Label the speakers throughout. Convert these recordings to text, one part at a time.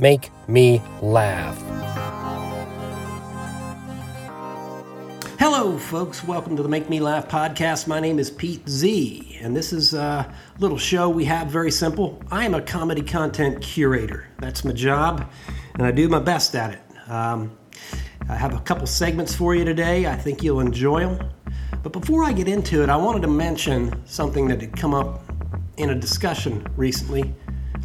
Speaker 1: make me laugh. Hello, folks. Welcome to the Make Me Laugh podcast. My name is Pete Z, and this is a little show we have very simple. I am a comedy content curator. That's my job, and I do my best at it. Um, I have a couple segments for you today. I think you'll enjoy them. But before I get into it, I wanted to mention something that had come up in a discussion recently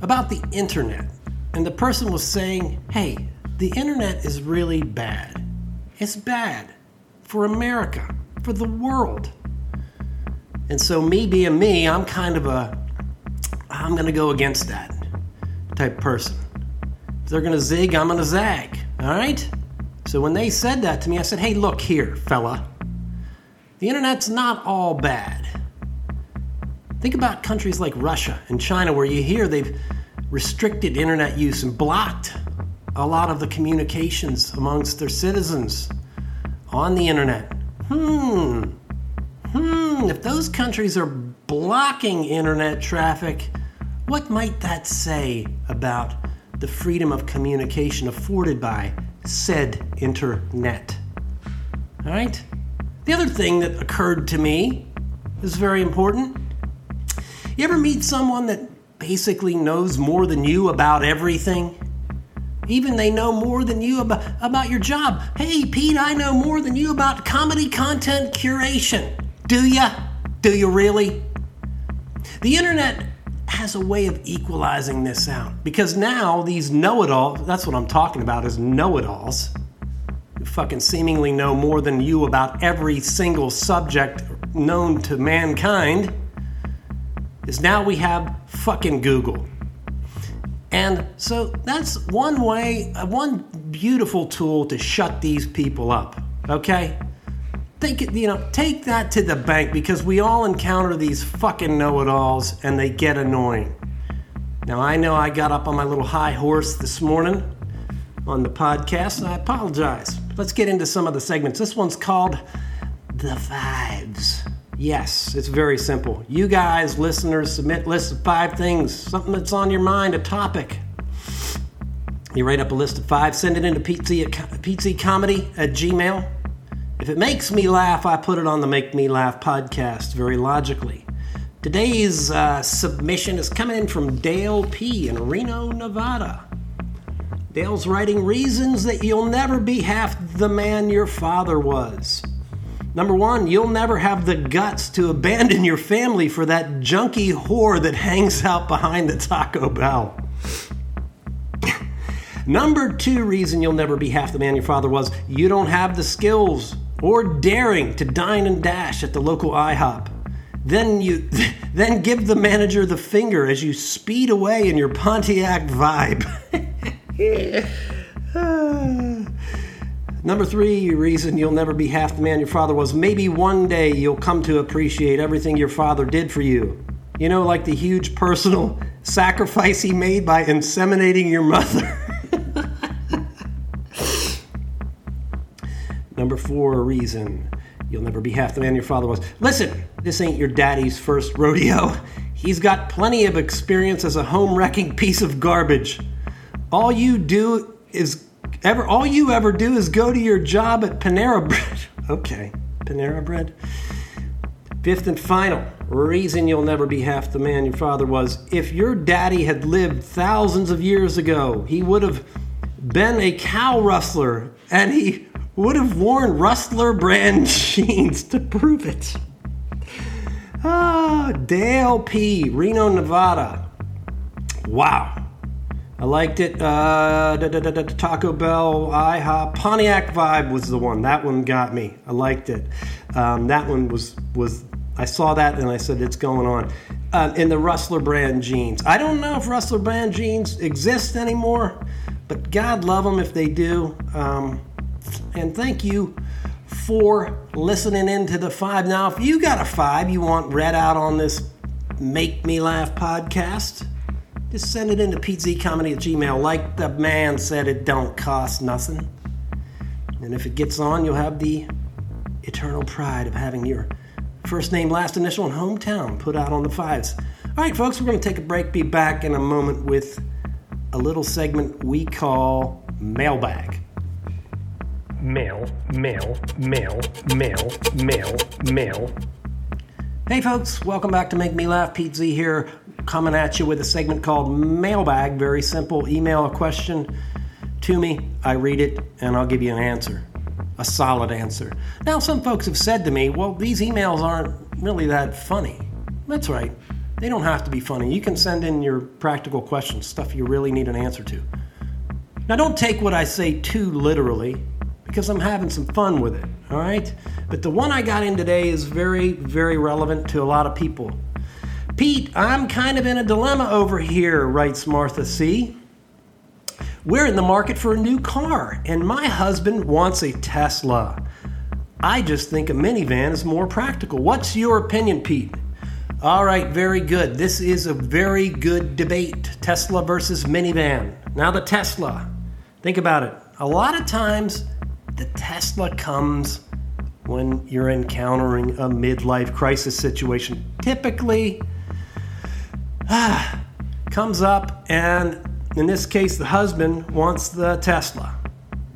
Speaker 1: about the internet. And the person was saying, hey, the internet is really bad. It's bad for America, for the world. And so, me being me, I'm kind of a, I'm going to go against that type person. If they're going to zig, I'm going to zag. All right? So, when they said that to me, I said, hey, look here, fella. The internet's not all bad. Think about countries like Russia and China, where you hear they've restricted internet use and blocked a lot of the communications amongst their citizens on the internet. Hmm. Hmm. If those countries are blocking internet traffic, what might that say about the freedom of communication afforded by said internet? All right? The other thing that occurred to me is very important. You ever meet someone that basically knows more than you about everything? Even they know more than you about, about your job. Hey, Pete, I know more than you about comedy content curation. Do ya? Do you really? The internet has a way of equalizing this out because now these know it alls, that's what I'm talking about, is know it alls, who fucking seemingly know more than you about every single subject known to mankind, is now we have fucking Google. And so that's one way, uh, one beautiful tool to shut these people up. Okay? Think it, you know, take that to the bank because we all encounter these fucking know-it-alls and they get annoying. Now I know I got up on my little high horse this morning on the podcast, and I apologize. Let's get into some of the segments. This one's called The Fives. Yes, it's very simple. You guys, listeners, submit lists of five things, something that's on your mind, a topic. You write up a list of five, send it into Comedy at Gmail. If it makes me laugh, I put it on the Make Me Laugh podcast very logically. Today's uh, submission is coming in from Dale P. in Reno, Nevada. Dale's writing reasons that you'll never be half the man your father was. Number one, you'll never have the guts to abandon your family for that junky whore that hangs out behind the Taco Bell. Number two reason you'll never be half the man your father was you don't have the skills or daring to dine and dash at the local IHOP. Then you then give the manager the finger as you speed away in your Pontiac vibe. Number three reason you'll never be half the man your father was maybe one day you'll come to appreciate everything your father did for you. You know, like the huge personal sacrifice he made by inseminating your mother. Number four reason you'll never be half the man your father was. Listen, this ain't your daddy's first rodeo. He's got plenty of experience as a home wrecking piece of garbage. All you do is Ever all you ever do is go to your job at Panera Bread. okay, Panera Bread. Fifth and final reason you'll never be half the man your father was if your daddy had lived thousands of years ago, he would have been a cow rustler and he would have worn rustler brand jeans to prove it. Ah, Dale P., Reno, Nevada. Wow. I liked it. Uh, da, da, da, Taco Bell, IHOP, Pontiac Vibe was the one. That one got me. I liked it. Um, that one was was. I saw that and I said it's going on. Um, in the Rustler brand jeans. I don't know if Rustler brand jeans exist anymore, but God love them if they do. Um, and thank you for listening into the five. Now, if you got a five you want read out on this Make Me Laugh podcast just send it into Comedy at Gmail. Like the man said, it don't cost nothing. And if it gets on, you'll have the eternal pride of having your first name, last initial, and hometown put out on the fives. All right, folks, we're going to take a break. Be back in a moment with a little segment we call Mailbag.
Speaker 2: Mail, mail, mail, mail, mail, mail.
Speaker 1: Hey folks, welcome back to Make Me Laugh. Pete Z here, coming at you with a segment called Mailbag. Very simple. Email a question to me, I read it, and I'll give you an answer. A solid answer. Now, some folks have said to me, well, these emails aren't really that funny. That's right. They don't have to be funny. You can send in your practical questions, stuff you really need an answer to. Now, don't take what I say too literally because I'm having some fun with it, all right? But the one I got in today is very, very relevant to a lot of people. Pete, I'm kind of in a dilemma over here, writes Martha C. We're in the market for a new car, and my husband wants a Tesla. I just think a minivan is more practical. What's your opinion, Pete? All right, very good. This is a very good debate Tesla versus minivan. Now, the Tesla. Think about it. A lot of times, the Tesla comes when you're encountering a midlife crisis situation. Typically, comes up, and in this case, the husband wants the Tesla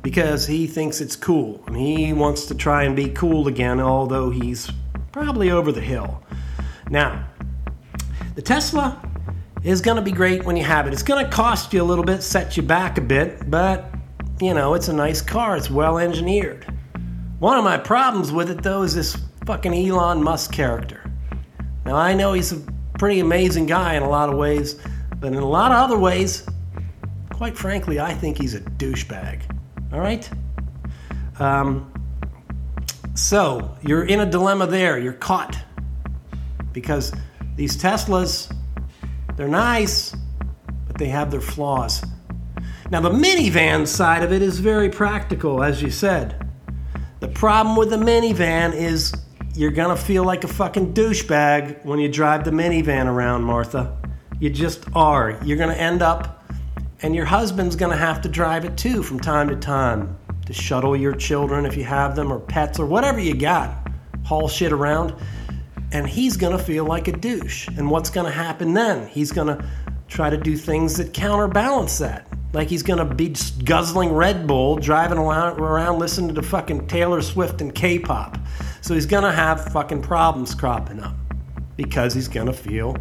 Speaker 1: because he thinks it's cool. and he wants to try and be cool again, although he's probably over the hill. Now, the Tesla is going to be great when you have it. It's going to cost you a little bit, set you back a bit, but you know, it's a nice car, it's well engineered. One of my problems with it, though, is this fucking Elon Musk character. Now, I know he's a pretty amazing guy in a lot of ways, but in a lot of other ways, quite frankly, I think he's a douchebag. All right? Um, so, you're in a dilemma there. You're caught. Because these Teslas, they're nice, but they have their flaws. Now, the minivan side of it is very practical, as you said. The problem with the minivan is you're gonna feel like a fucking douchebag when you drive the minivan around, Martha. You just are. You're gonna end up, and your husband's gonna have to drive it too from time to time to shuttle your children if you have them, or pets, or whatever you got. Haul shit around. And he's gonna feel like a douche. And what's gonna happen then? He's gonna try to do things that counterbalance that. Like he's gonna be guzzling Red Bull, driving around, listening to fucking Taylor Swift and K-pop. So he's gonna have fucking problems cropping up because he's gonna feel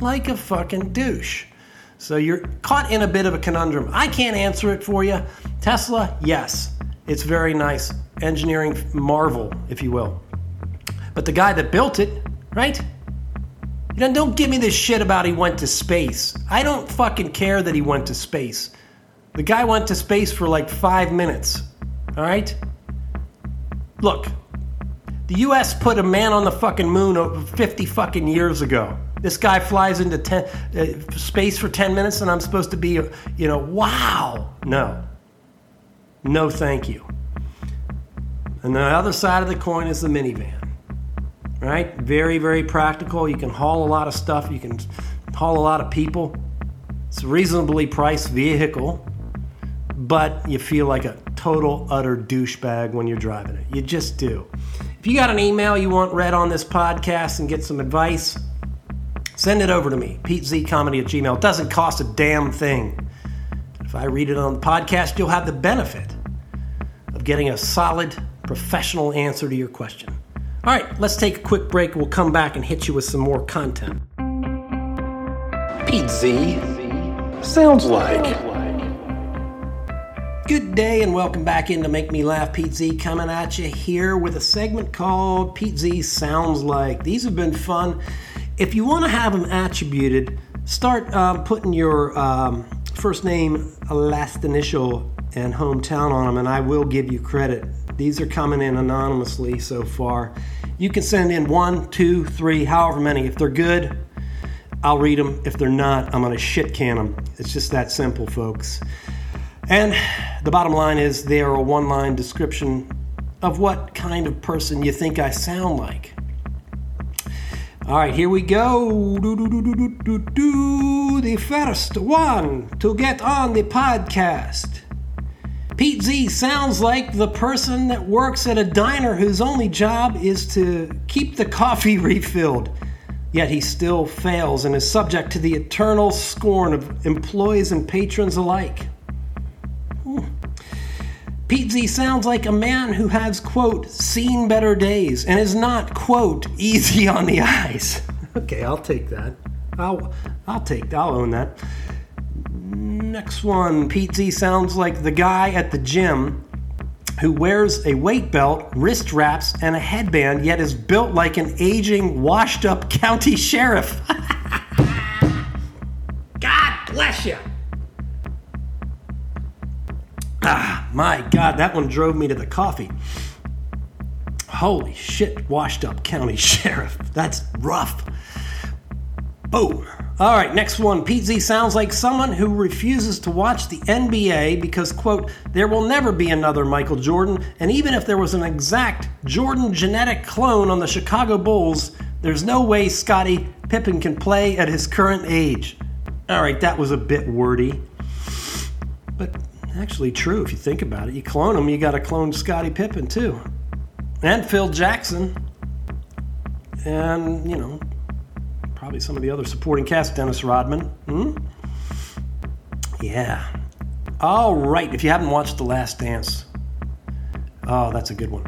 Speaker 1: like a fucking douche. So you're caught in a bit of a conundrum. I can't answer it for you. Tesla, yes, it's very nice. Engineering marvel, if you will. But the guy that built it, right? You don't give me this shit about he went to space. I don't fucking care that he went to space. The guy went to space for like five minutes. All right? Look, the US put a man on the fucking moon over 50 fucking years ago. This guy flies into ten, uh, space for 10 minutes and I'm supposed to be, you know, wow. No. No, thank you. And the other side of the coin is the minivan right? Very, very practical. You can haul a lot of stuff, you can haul a lot of people. It's a reasonably priced vehicle, but you feel like a total, utter douchebag when you're driving it. You just do. If you got an email you want read on this podcast and get some advice, send it over to me, petezcomedy at gmail. It doesn't cost a damn thing. If I read it on the podcast, you'll have the benefit of getting a solid, professional answer to your question. All right, let's take a quick break. We'll come back and hit you with some more content.
Speaker 3: Pete Z sounds like.
Speaker 1: Good day and welcome back into Make Me Laugh. Pete Z coming at you here with a segment called Pete Z Sounds Like. These have been fun. If you want to have them attributed, start um, putting your um, first name, last initial, and hometown on them, and I will give you credit. These are coming in anonymously so far. You can send in one, two, three, however many. If they're good, I'll read them. If they're not, I'm going to shit can them. It's just that simple, folks. And the bottom line is they are a one line description of what kind of person you think I sound like. All right, here we go. Do, do, do, the first one to get on the podcast. Pete Z sounds like the person that works at a diner whose only job is to keep the coffee refilled. Yet he still fails and is subject to the eternal scorn of employees and patrons alike. Pete Z sounds like a man who has, quote, seen better days and is not, quote, easy on the eyes. Okay, I'll take that. I'll, I'll take, I'll own that. Next one, Pete Z sounds like the guy at the gym who wears a weight belt, wrist wraps, and a headband, yet is built like an aging, washed up county sheriff. God bless you. Ah, my God, that one drove me to the coffee. Holy shit, washed up county sheriff. That's rough. Boom. All right, next one. Pete Z sounds like someone who refuses to watch the NBA because, quote, there will never be another Michael Jordan, and even if there was an exact Jordan genetic clone on the Chicago Bulls, there's no way Scottie Pippen can play at his current age. All right, that was a bit wordy, but actually true if you think about it. You clone him, you got to clone Scottie Pippen too, and Phil Jackson, and, you know, probably some of the other supporting cast, Dennis Rodman. Hmm? Yeah. All right, if you haven't watched The Last Dance, oh, that's a good one.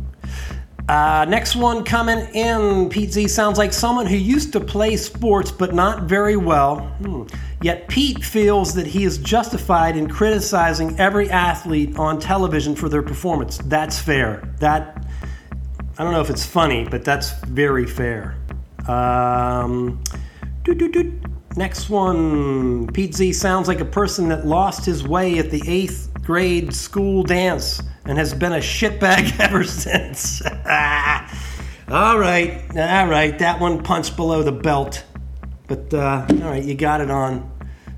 Speaker 1: Uh, next one coming in. Pete Z sounds like someone who used to play sports but not very well. Hmm. Yet Pete feels that he is justified in criticizing every athlete on television for their performance. That's fair. That I don't know if it's funny, but that's very fair. Um. Next one. Pete Z sounds like a person that lost his way at the eighth grade school dance and has been a shitbag ever since. all right, all right. That one punched below the belt. But, uh, all right, you got it on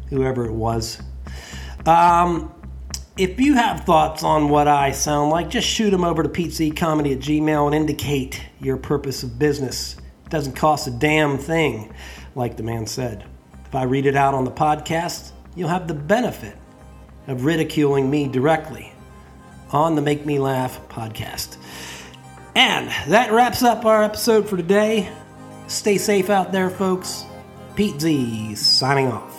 Speaker 1: whoever it was. Um, if you have thoughts on what I sound like, just shoot them over to PeteZComedy at gmail and indicate your purpose of business. It doesn't cost a damn thing, like the man said. If I read it out on the podcast, you'll have the benefit of ridiculing me directly on the Make Me Laugh podcast. And that wraps up our episode for today. Stay safe out there, folks. Pete Z signing off.